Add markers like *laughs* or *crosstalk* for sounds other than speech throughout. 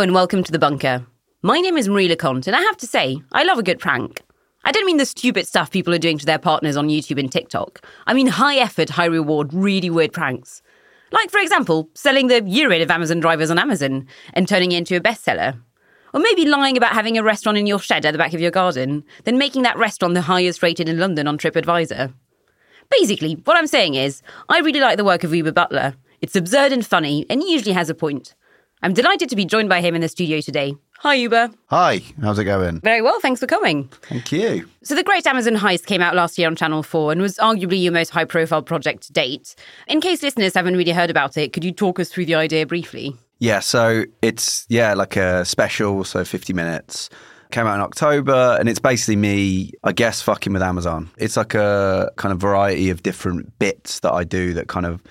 And welcome to The Bunker. My name is Marie Le Conte, and I have to say, I love a good prank. I don't mean the stupid stuff people are doing to their partners on YouTube and TikTok. I mean high effort, high reward, really weird pranks. Like, for example, selling the urine of Amazon drivers on Amazon and turning it into a bestseller. Or maybe lying about having a restaurant in your shed at the back of your garden, then making that restaurant the highest rated in London on TripAdvisor. Basically, what I'm saying is, I really like the work of Oobah Butler. It's absurd and funny, and usually has a point. I'm delighted to be joined by him in the studio today. Hi, Oobah. Hi, how's it going? Very well, thanks for coming. Thank you. So, The Great Amazon Heist came out last year on Channel 4 and was arguably your most high profile project to date. In case listeners haven't really heard about it, could you talk us through the idea briefly? Yeah, so it's yeah, like a special, so 50 minutes. Came out in October and it's basically me, I guess, fucking with Amazon. It's like a kind of variety of different bits that I do that kind of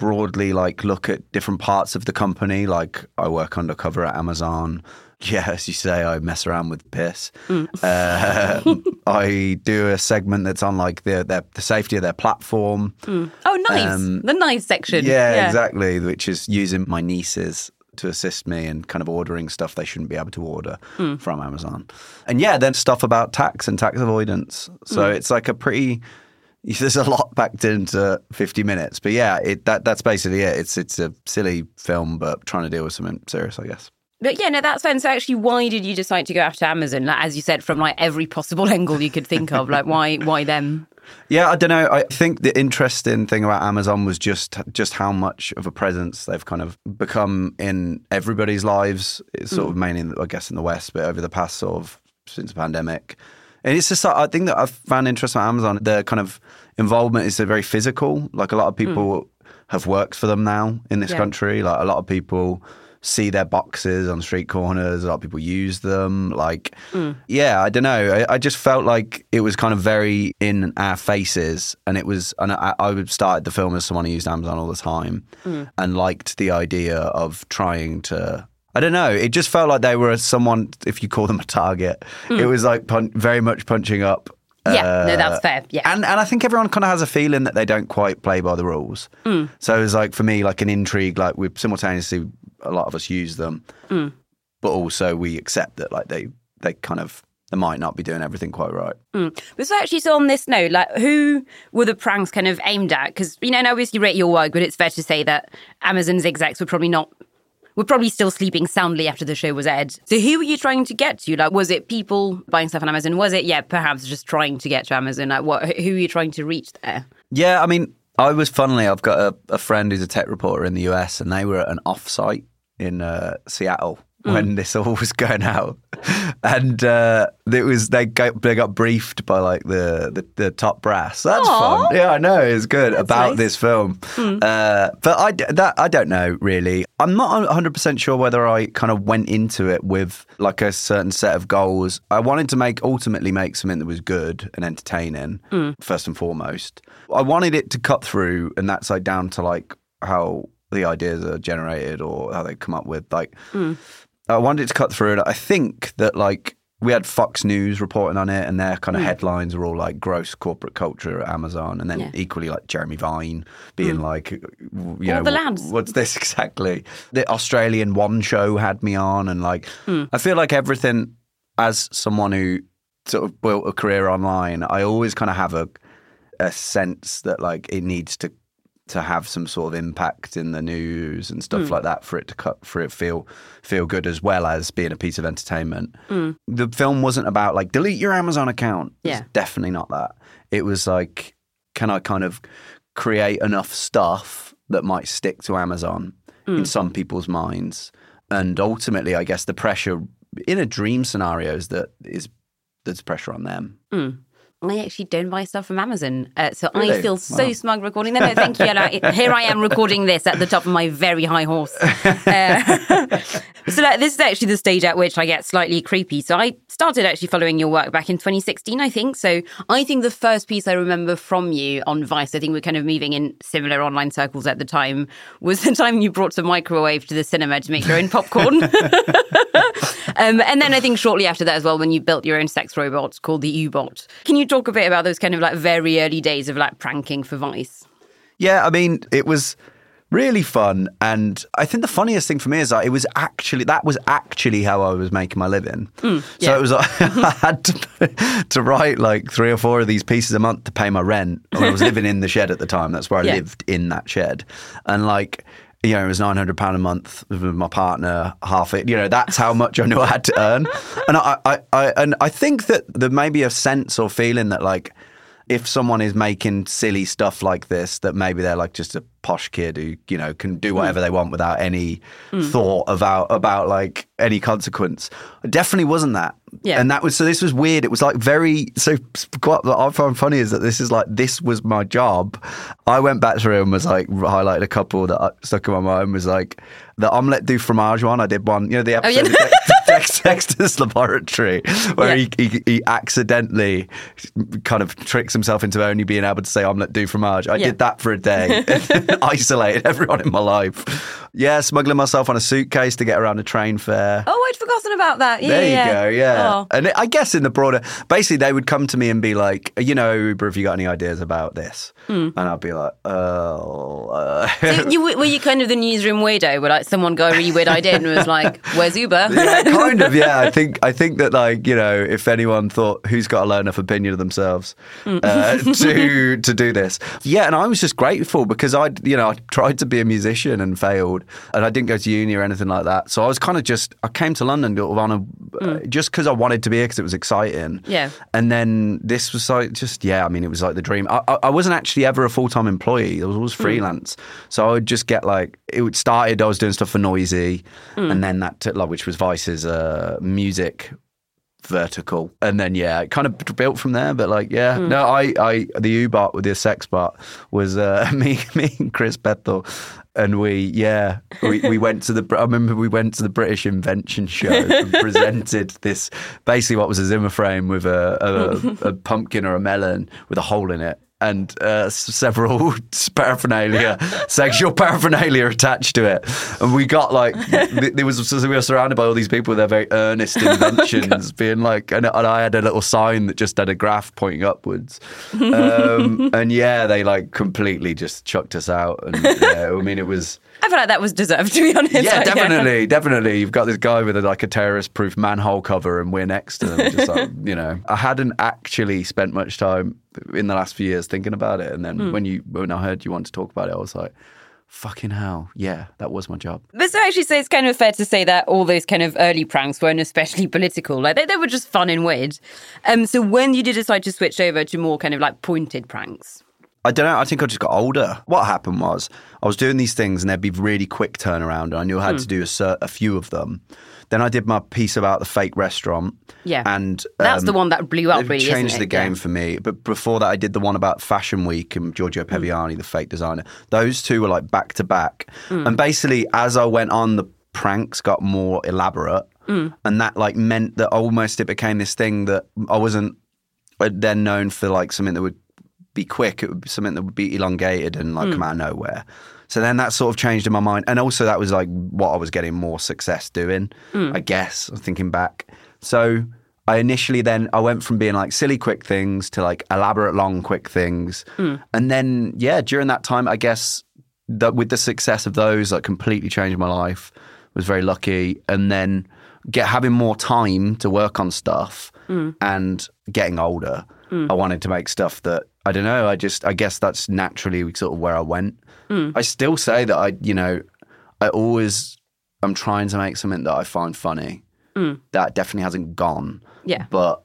broadly like look at different parts of the company. Like I work undercover at Amazon. *laughs* Yeah, as you say, I mess around with piss. Mm. Uh, *laughs* I do a segment that's on like the the, the safety of their platform. Mm. Oh, nice! Um, the nice section. Yeah, yeah, exactly. Which is using my nieces to assist me in kind of ordering stuff they shouldn't be able to order mm. from Amazon. And yeah, then stuff about tax and tax avoidance. So mm. it's like a pretty *laughs* there's a lot packed into 50 minutes. But yeah, it, that that's basically it. It's it's a silly film, but trying to deal with something serious, I guess. But yeah, no, that's fine. So actually, why did you decide to go after Amazon? Like, as you said, from like every possible *laughs* angle you could think of, like why why them? Yeah, I don't know. I think the interesting thing about Amazon was just just how much of a presence they've kind of become in everybody's lives. It's sort mm. of mainly, I guess, in the West, but over the past sort of since the pandemic. And it's just, I think that I've found interesting on Amazon, the kind of involvement is very physical. Like a lot of people mm. have worked for them now in this yeah. country. Like a lot of people see their boxes on street corners. A lot of people use them. Like, mm. yeah, I don't know. I, I, just felt like it was kind of very in our faces, and it was. And I, I started the film as someone who used Amazon all the time, mm. and liked the idea of trying to. I don't know. It just felt like they were someone, if you call them a target. Mm. It was like pun- very much punching up yeah, uh, no, that's fair. Yeah, and and I think everyone kind of has a feeling that they don't quite play by the rules. Mm. So it was like for me, like an intrigue. Like we simultaneously, a lot of us use them, mm. but also we accept that like they they kind of they might not be doing everything quite right. Mm. But so actually, so on this note, like who were the pranks kind of aimed at? Because you know, and obviously rate your work, but it's fair to say that Amazon's execs were probably not were probably still sleeping soundly after the show was aired. So who were you trying to get to? Like, was it people buying stuff on Amazon? Was it, yeah, perhaps just trying to get to Amazon? Like, what? Who were you trying to reach there? Yeah, I mean, I was funnily, I've got a, a friend who's a tech reporter in the US, and they were at an offsite in uh, Seattle mm. when this all was going out, *laughs* and uh, it was they got they got briefed by like the the, the top brass. That's Aww. fun. Yeah, I know it's good That's about nice. this film. Mm. Uh, but I that I don't know really. I'm not 100 percent sure whether I kind of went into it with like a certain set of goals. I wanted to make ultimately make something that was good and entertaining mm. first and foremost. I wanted it to cut through, and that's like down to like how the ideas are generated or how they come up with like mm. I wanted to cut through it. I think that like we had Fox News reporting on it, and their kind of mm. headlines were all like gross corporate culture at Amazon, and then yeah. equally like Jeremy Vine being mm. like, you all know, the lads. what's this *laughs* exactly? The Australian One show had me on, and like mm. I feel like everything as someone who sort of built a career online, I always kind of have a a sense that like it needs to to have some sort of impact in the news and stuff mm. like that for it to cut for it feel feel good as well as being a piece of entertainment. Mm. The film wasn't about like delete your Amazon account. Yeah, definitely not that. It was like, can I kind of create enough stuff that might stick to Amazon mm. in some people's minds, and ultimately, I guess the pressure in a dream scenario is that is there's pressure on them. I actually don't buy stuff from Amazon. Uh, so really? I feel so wow. smug recording them. No, thank you. *laughs* here I am recording this at the top of my very high horse. *laughs* Uh, *laughs* so like, this is actually the stage at which I get slightly creepy. So I started actually following your work back in 2016, I think. So I think the first piece I remember from you on Vice, I think we're kind of moving in similar online circles at the time, was the time you brought some microwave to the cinema to make your own popcorn. *laughs* um, and then I think shortly after that as well, when you built your own sex robot called the U-Bot. Can you talk a bit about those kind of like very early days of like pranking for Vice? Yeah, I mean, it was really fun. And I think the funniest thing for me is that it was actually that was actually how I was making my living. so yeah. it was like *laughs* I had to to write like three or four of these pieces a month to pay my rent. I was *laughs* living in the shed at the time. That's where I Yeah. lived in that shed, and like. You know, it was nine hundred pound a month with my partner, half it. You know, that's how much I knew I had to earn, *laughs* and I, I, I, and I think that there may be a sense or feeling that like if someone is making silly stuff like this, that maybe they're like just a posh kid who you know can do hmm. whatever they want without any hmm. thought about about like any consequence. It definitely wasn't that. Yeah. And that was so. This was weird. It was like very so. What I find funny is that this is like this was my job. I went back through and was like highlighted a couple that I- stuck in my mind. Was like the omelette du fromage one. I did one. You know the oh, episode *laughs* yeah. of Dexter's *laughs* Laboratory where Yeah. he, he he accidentally kind of tricks himself into only being able to say omelette du fromage. I Yeah. did that for a day, *laughs* *laughs* isolated everyone in my life. Yeah, smuggling myself on a suitcase to get around a train fare. Oh, I'd forgotten about that. Yeah, There you yeah. go, yeah. Oh. And I guess in the broader, basically, they would come to me and be like, you know, Oobah, have you got any ideas about this? And I'd be like, oh. Uh. So you, were you kind of the newsroom weirdo where like someone got a really weird idea and was like, "Where's Oobah?" yeah, kind of. Yeah, I *laughs* think I think that like you know, if anyone thought who's got a low enough opinion of themselves uh, *laughs* to to do this, yeah, and I was just grateful because I you know I tried to be a musician and failed, and I didn't go to uni or anything like that. So I was kind of just I came to London on a uh, just because I wanted to be here because it was exciting. Yeah. and then this was like just yeah, I mean it was like the dream. I, I, I wasn't actually ever a full time employee. I was always freelance, so I would just get like it started. I was doing stuff for Noisey, and then that took, like which was Vice's uh, music vertical, and then yeah, it kind of built from there. But like yeah, no, I I the U bot with the sex bot was uh, *laughs* me me and Chris Bethel. And we, yeah, we, we went to the. I remember we went to the British Invention Show and *laughs* presented this basically what was a Zimmer frame with a, a, *laughs* a pumpkin or a melon with a hole in it, and uh, several *laughs* paraphernalia, sexual paraphernalia attached to it. And we got like, *laughs* th- there was we were surrounded by all these people with their very earnest *laughs* inventions, being like, and, and I had a little sign that just had a graph pointing upwards. Um, and yeah, they like completely just chucked us out. And yeah, I mean, it was. I feel like that was deserved, *laughs* to be honest. Yeah, Like, definitely, definitely. You've got this guy with a, like a terrorist-proof manhole cover, and we're next to them. Just like, *laughs* you know, I hadn't actually spent much time in the last few years thinking about it, and then Hmm. when you when I heard you want to talk about it, I was like, "Fucking hell, yeah, that was my job." But so actually, so it's kind of fair to say that all those kind of early pranks weren't especially *laughs* political. Like they, they were just fun and weird. Um, so when you did decide to switch over to more kind of like pointed pranks, I don't know. I think I just got older. What happened was I was doing these things, and there'd be really quick turnaround, and I knew I Hmm. had to do a, cer- a few of them. Then I did my piece about the fake restaurant. Yeah. and That's the um, one that blew up, It really, changed the game Yeah. for me. But before that, I did the one about Fashion Week and Georgio Peviani, the fake designer. Those two were like back to back. And basically, as I went on, the pranks got more elaborate, and that like meant that almost it became this thing that I wasn't uh, then known for like something that would be quick. It would be something that would be elongated and like come hmm. out of nowhere. So then that sort of changed in my mind, and also that was like what I was getting more success doing. Hmm. I guess thinking back. So I initially then I went from being like silly quick things to like elaborate long quick things, hmm. and then yeah, during that time I guess that with the success of those, like completely changed my life. Was very lucky, and then get having more time to work on stuff and getting older. I wanted to make stuff that I don't know. I just I guess that's naturally sort of where I went. Hmm. I still say that I you know I always I'm trying to make something that I find funny. Hmm. That definitely hasn't gone. Yeah. but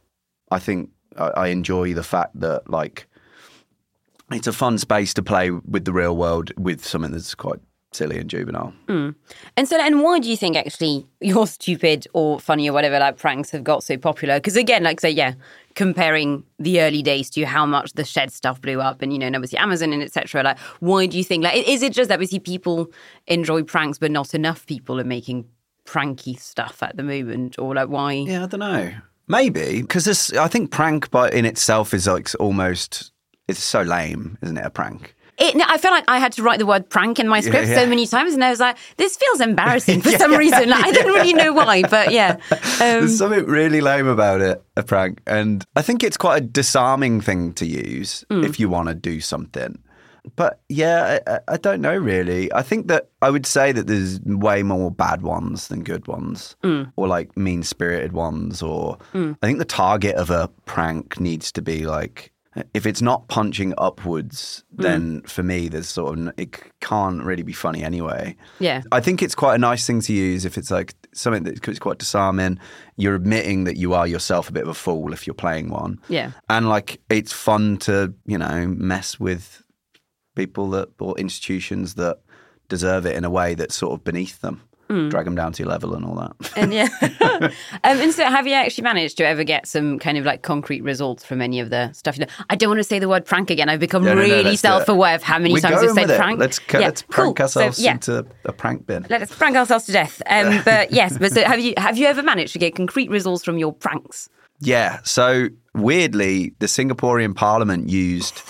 I think I, I enjoy the fact that like it's a fun space to play with the real world with something that's quite silly and juvenile. Hmm. And so, and why do you think actually your stupid or funny or whatever like pranks have got so popular? Because again, like say, yeah, comparing the early days to how much the shed stuff blew up, and you know, and obviously Amazon and etc. Like, why do you think like is it just that obviously people enjoy pranks, but not enough people are making pranky stuff at the moment, or like why? Yeah, I don't know. Maybe because this. I think prank, by in itself, is like almost. It's so lame, isn't it? A prank. It, I felt like I had to write the word prank in my script yeah. so many times, and I was like, this feels embarrassing for *laughs* some reason. Like, I didn't really know why, but yeah. *laughs* Um, There's something really lame about it, a prank. And I think it's quite a disarming thing to use Mm. if you want to do something. but yeah, I, I- don't know really. I think that I would say that there's way more bad ones than good ones, or like mean spirited ones. Or I think the target of a prank needs to be like if it's not punching upwards, hmm. then for me, there's sort of it can't really be funny anyway. Yeah. I think it's quite a nice thing to use if it's like something that's quite disarming. You're admitting that you are yourself a bit of a fool if you're playing one. Yeah. And like it's fun to, you know, mess with people that or institutions that deserve it in a way that's sort of beneath them. Drag them down to your level and all that. And yeah. *laughs* *laughs* um, and so, have you actually managed to ever get some kind of like concrete results from any of the stuff? You know, I don't want to say the word prank again. I've become No, no, no, really let's it. self-aware of how many We're times I've said it. prank. Let's Yeah, let's prank cool. So, ourselves yeah. into a prank bin. Let us prank ourselves to death. Um, *laughs* but yes, but so have you have you ever managed to get concrete results from your pranks? Yeah. So weirdly, the Singaporean Parliament used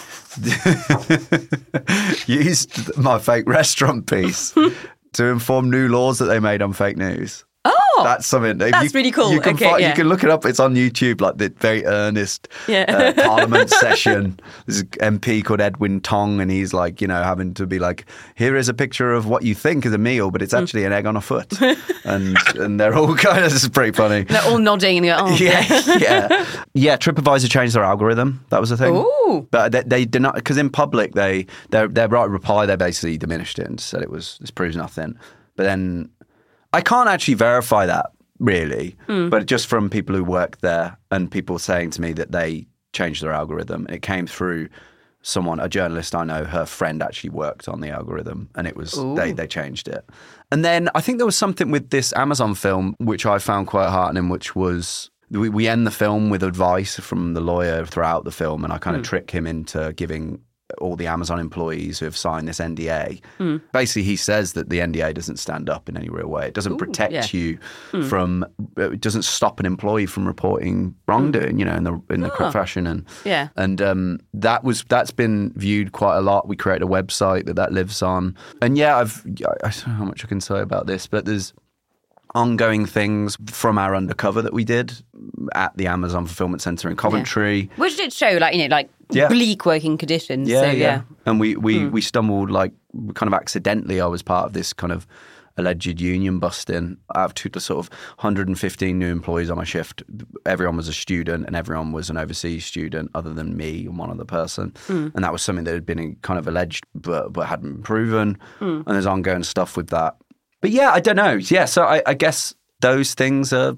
used my fake restaurant piece to inform new laws that they made on fake news. Oh, That's something. if That's really cool. You can, Okay, find, yeah. you can look it up. It's on YouTube, like the very earnest Yeah. uh, *laughs* Parliament session. There's an MP called Edwin Tong, and he's like, you know, having to be like, here is a picture of what you think is a meal, but it's Mm. actually an egg on a foot, *laughs* and and they're all *laughs* kind of. This is pretty funny. they're all nodding and they go, oh, Yeah, yeah, yeah. TripAdvisor changed their algorithm. That was the thing. Ooh. But they, they did not because in public they their their right reply they basically diminished it and said it was this proves nothing. But then I can't actually verify that really, hmm. but just from people who work there and people saying to me that they changed their algorithm. It came through someone, a journalist I know, her friend actually worked on the algorithm and it was they they changed it. And then I think there was something with this Amazon film which I found quite heartening, which was we, we end the film with advice from the lawyer throughout the film, and I kind of hmm. trick him into giving all the Amazon employees who have signed this NDA. Hmm. Basically, he says that the NDA doesn't stand up in any real way. It doesn't protect yeah. you hmm. from. Uh, it doesn't stop an employee from reporting wrongdoing. Hmm. You know, in the in the ah. profession, and Yeah. and um, that was that's been viewed quite a lot. We create a website that that lives on, and yeah, I've I don't know how much I can say about this, but there's ongoing things from our undercover that we did at the Amazon fulfillment center in Coventry. Which did show, like, you know, like Yeah. bleak working conditions. Yeah, so, yeah. yeah. And we we hmm. we stumbled like kind of accidentally. I was part of this kind of alleged union busting. I have two to sort of 115 new employees on my shift. Everyone was a student, and everyone was an overseas student, other than me and one other person. Hmm. And that was something that had been kind of alleged, but but hadn't been proven. Hmm. And there's ongoing stuff with that. But yeah, I don't know. Yeah, so I, I guess those things are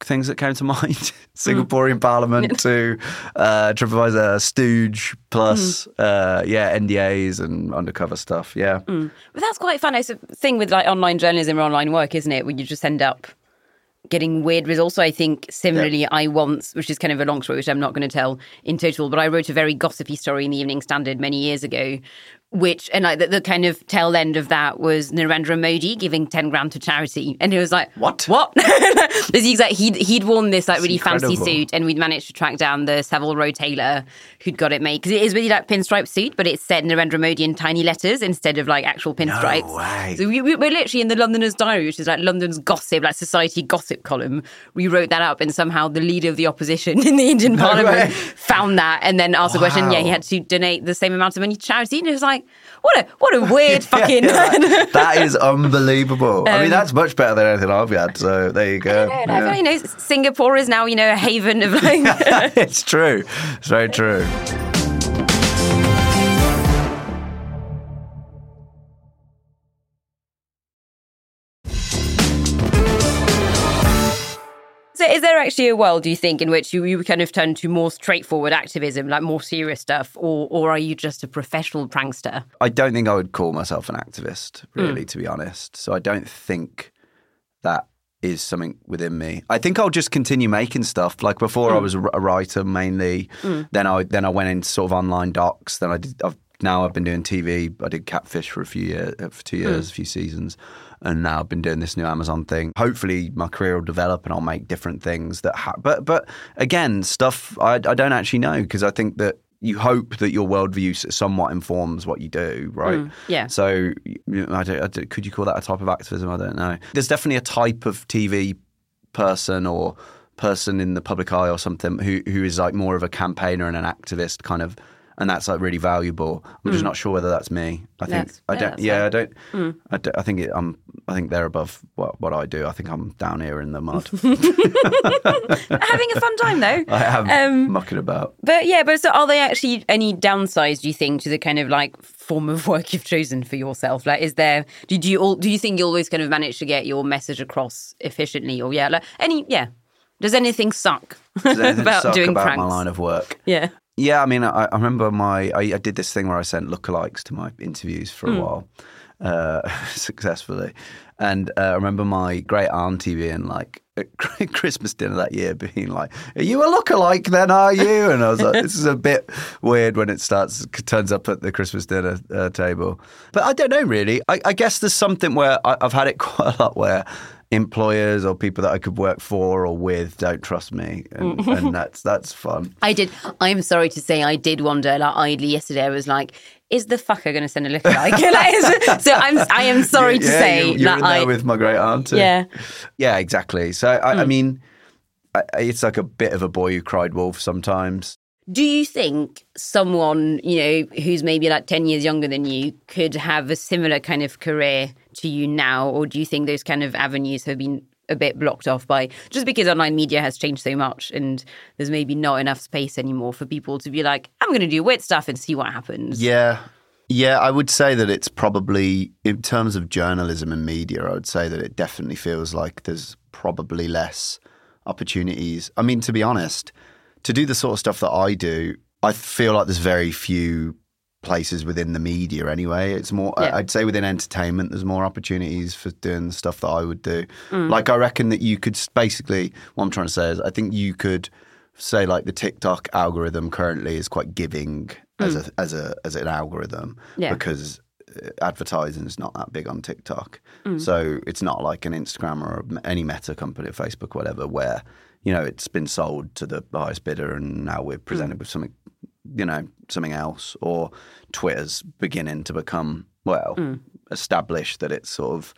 things that came to *laughs* mind. Singaporean Parliament to uh, TripAdvisor, Stooge, plus uh, yeah, NDAs and undercover stuff. Yeah, But that's quite fun. It's a thing with like online journalism or online work, isn't it? Where you just end up getting weird results. So I think similarly, I once, which is kind of a long story, which I'm not going to tell in total, but I wrote a very gossipy story in the Evening Standard many years ago. Which and like the, the kind of tail end of that was Narendra Modi giving ten grand to charity, and it was like What? What? *laughs* Is like he'd he'd worn this like really fancy suit, and we'd managed to track down the Savile Row tailor who'd got it made because it is really like pinstripe suit, but it said Narendra Modi in tiny letters instead of like actual pinstripes. No way. So we, we, we're literally in the Londoners' Diary, which is like London's gossip, like society gossip column. We wrote that up, and somehow the leader of the opposition *laughs* in the Indian way. Parliament found that, and then asked the question. Yeah, he had to donate the same amount of money to charity, and it was like, what a what a weird *laughs* fucking. Yeah, that- *laughs* that is unbelievable. I mean, um, that's much better than anything I've had. So there you go. I Yeah. don't know. Singapore is now, you know, a haven of like. *laughs* it's true. It's very true. Is there actually a world, do you think, in which you, you kind of turn to more straightforward activism, like more serious stuff, or or are you just a professional prankster? I don't think I would call myself an activist, really, hmm. to be honest. So I don't think that is something within me. I think I'll just continue making stuff. Like before, I hmm. was a, a writer mainly. Hmm. Then I then I went into sort of online docs. Then I did. I've, now I've been doing TV. I did Catfish for a few years, uh, for two hmm. years, a few seasons, and now I've been doing this new Amazon thing. Hopefully, my career will develop, and I'll make different things that. Ha- but but again, stuff I, I don't actually know because I think that you hope that your worldview somewhat informs what you do, right? Hmm, yeah. So I don't, I don't- could you call that a type of activism? I don't know. There's definitely a type of TV person or person in the public eye or something who who is like more of a campaigner and an activist kind of and that's like really valuable. I'm just mm. not sure whether that's me. I think That's- I don't. that's Yeah. I don't. Mm. I, don't- I think it, I'm. I think they're above what what I do. I think I'm down here in the mud. *laughs* *laughs* Having a fun time though. I am Um, mucking about. But yeah, but so are they actually any downsides? Do you think to the kind of like form of *laughs* work you've chosen for yourself? Like, is there? Did you all? Do you think you always kind of manage to get your message across efficiently? Or yeah, like any yeah. Does anything suck Does anything about suck doing about pranks? my line of work? yeah. Yeah, I mean, I, I remember my I, I did this thing where I sent lookalikes to my interviews for a Hmm. while, uh, *laughs* successfully, and uh, I remember my great auntie being like at *laughs* Christmas dinner that year, being like, "Are you a lookalike? Then are you?" And I was like, "This is a bit weird when it starts turns up at the Christmas dinner uh, table." But I don't know really. I, I guess there's something where I, I've had it *laughs* quite a lot where employers or people that I could work for or with don't trust me, and, mm. and that's that's fun. *laughs* I did. I'm sorry to say, I did wonder. Like idly yesterday, I was like, "Is the fucker going to send a lookalike?" Like, *laughs* *laughs* so I'm. I am sorry to Yeah, say you're, you're that I. with my great aunt. yeah. yeah, exactly. So I, I mm. mean, I, it's like a bit of a boy who cried wolf sometimes. Do you think someone, you know, who's maybe like 10 years younger than you could have a similar kind of career to you now? Or do you think those kind of avenues have been a bit blocked off by just because online media has changed so much and there's maybe not enough space anymore for people to be like, I'm going to do weird stuff and see what happens? Yeah. Yeah, I would say that it's probably, in terms of journalism and media, I would say that it definitely feels like there's probably less opportunities. I mean, to be honest, to do the sort of stuff that I do, I feel like there's very few places within the media anyway. It's more, Yeah. I'd say within entertainment, there's more opportunities for doing the stuff that I would do. Mm. Like, I reckon that you could basically, what I'm trying to say is, I think you could say like the TikTok algorithm currently is quite giving as mm. a as a as an algorithm Yeah. because uh, advertising is not that big on TikTok. Mm. So it's not like an Instagram or any meta company, Facebook, whatever, where you know it's been sold to the highest bidder and now we're presented with something, you know, something else. Or Twitter's beginning to become well mm. established that it's sort of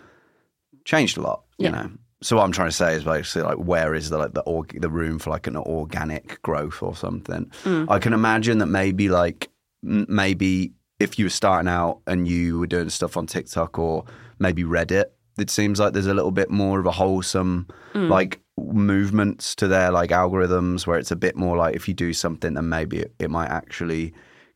changed a lot. You know. So what I'm trying to say is basically like where is the like the org- the room for like an organic growth or something? Mm. I can imagine that maybe like m- maybe if you were starting out and you were doing stuff on TikTok or maybe Reddit, it seems like there's a little bit more of a wholesome mm. like movements to their like algorithms where it's a bit more like if you do something then maybe it, it might actually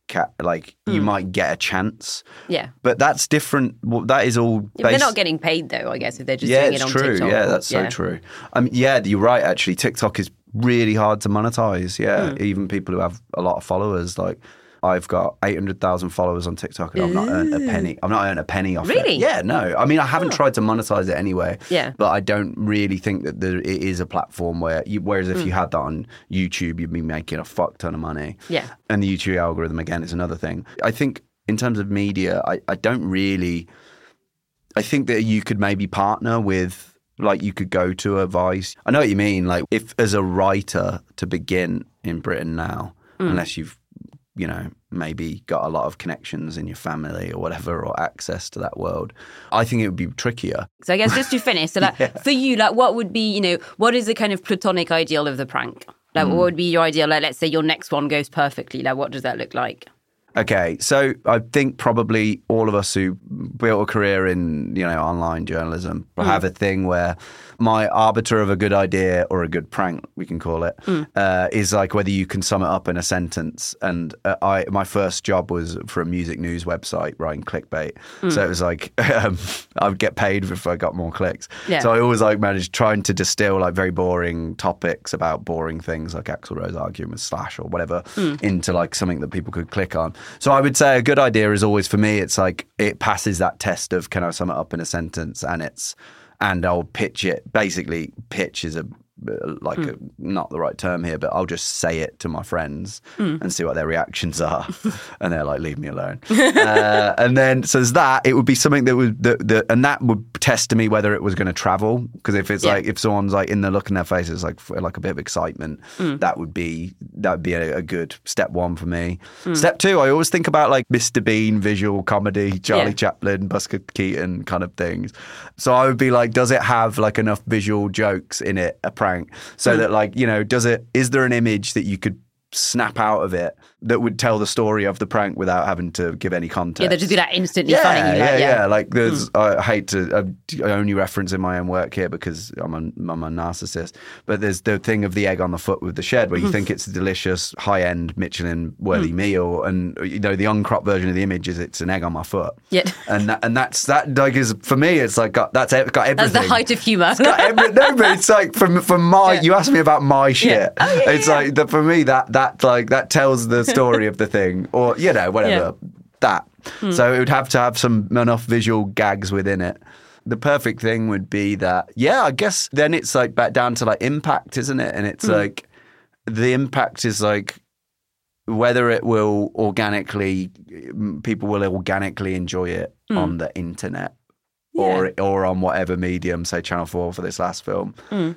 ca- like you might get a chance. Yeah. But that's different. Well, that is all. If they're not getting paid though, I guess, if they're just yeah, doing it's it on true. TikTok. Yeah, or- that's so true. I mean, yeah, you're right. Actually, TikTok is really hard to monetize. Yeah, Hmm. even people who have a lot of followers, like. I've got 800,000 followers on TikTok and I've not earned a penny. I've not earned a penny off Really? it. Yeah, no. I mean, I haven't tried to monetize it anyway. Yeah. But I don't really think that there, it is a platform where, you, whereas if you mm. had that on YouTube, you'd be making a fuck ton of money. Yeah. And the YouTube algorithm, again, is another thing. I think in terms of media, I, I don't really. I think that you could maybe partner with, like, you could go to a Vice. I know what you mean. Like, if as a writer to begin in Britain now, mm. unless you've, you know, maybe got a lot of connections in your family or whatever, or access to that world, I think it would be trickier. So I guess just to finish, so like *laughs* for you, like what would be, you know, what is the kind of platonic ideal of the prank? Like what hmm. would be your ideal? Like let's say your next one goes perfectly. Like what does that look like? Okay, so I think probably all of us who built a career in you know online journalism have a thing where my arbiter of a good idea or a good prank, we can call it, uh, is like whether you can sum it up in a sentence. And uh, I, my first job was for a music news website writing clickbait, so it was like *laughs* um, I would get paid if I got more clicks. Yeah. So I always like managed trying to distill like very boring topics about boring things like Axl Rose with Slash or whatever into like something that people could click on. So I would say a good idea is always for me, it's like it passes that test of can I sum it up in a sentence and it's and I'll pitch it. Basically, pitch is a Uh, like a, not the right term here, but I'll just say it to my friends hmm. and see what their reactions are, *laughs* and they're like, "Leave me alone." *laughs* uh, and then so there's that. It would be something that would that, that and that would test to me whether it was going to travel because if it's Yeah. like if someone's like in the look in their face, it's like like a bit of excitement. Hmm. That would be that would be a, a good step one for me. Step two, I always think about like Mr. Bean visual comedy, Charlie Yeah. Chaplin, Buster Keaton kind of things. So I would be like, does it have like enough visual jokes in it, prank, so hmm. that like you know, does it? Is there an image that you could snap out of it that would tell the story of the prank without having to give any context. Yeah, they'd just be like instantly yeah, funny. Like, yeah, yeah, yeah. Like there's, hmm. I hate to, I only reference in my own work here because I'm a, I'm a narcissist. But there's the thing of the egg on the foot with the shed, where you hmm. think it's a delicious, high end Michelin worthy hmm. meal, and you know the uncropped version of the image is it's an egg on my foot. Yeah. and that, and that's that. Like is for me, it's like got that's got everything. That's the height of got every, no, but it's like from from my. *laughs* You asked me about my shit. Oh, yeah, it's yeah, like the, for me that that like that tells the story of the thing, or you know whatever that. Hmm. So it would have to have some enough visual gags within it. The perfect thing would be that, yeah, I guess then it's like back down to like impact, isn't it? And it's hmm. like the impact is like whether it will organically, people will organically enjoy it hmm. on the internet. Or, or on whatever medium, say Channel 4 for this last film,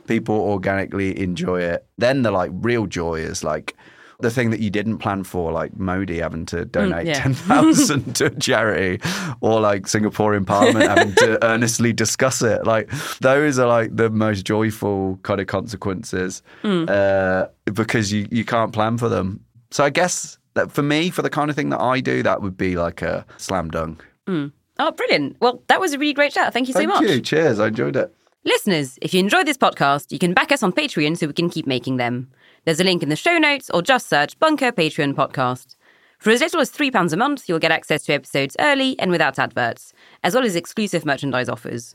people organically enjoy it. Then the like real joy is like the thing that you didn't plan for, like Modi having to mm, donate yeah. 10,000 *laughs* to a charity, or like Singaporean Parliament having to *laughs* earnestly discuss it. Like, those are like the most joyful kind of consequences mm. uh, because you, you can't plan for them. So, I guess that for me, for the kind of thing that I do, that would be like a slam dunk. Mm. Oh, brilliant. Well, that was a really great chat. Thank you so Thank much. you. Cheers. I enjoyed it. Listeners, if you enjoyed this podcast, you can back us on Patreon so we can keep making them. There's a link in the show notes or just search Bunker Patreon Podcast. For as little as £3 a month, you'll get access to episodes early and without adverts, as well as exclusive merchandise offers.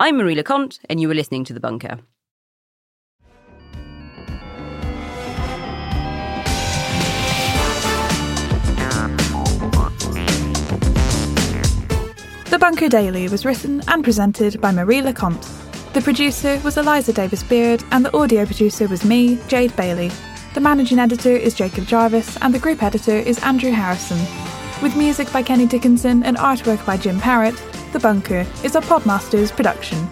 I'm Marie Le Conte, and you are listening to The Bunker. The Bunker Daily was written and presented by Marie Le Conte. The producer was Eliza Davis Beard, and the audio producer was me, Jade Bailey. The managing editor is Jacob Jarvis, and the group editor is Andrew Harrison. With music by Kenny Dickinson and artwork by Jim Parrott, The Bunker is a Podmasters production.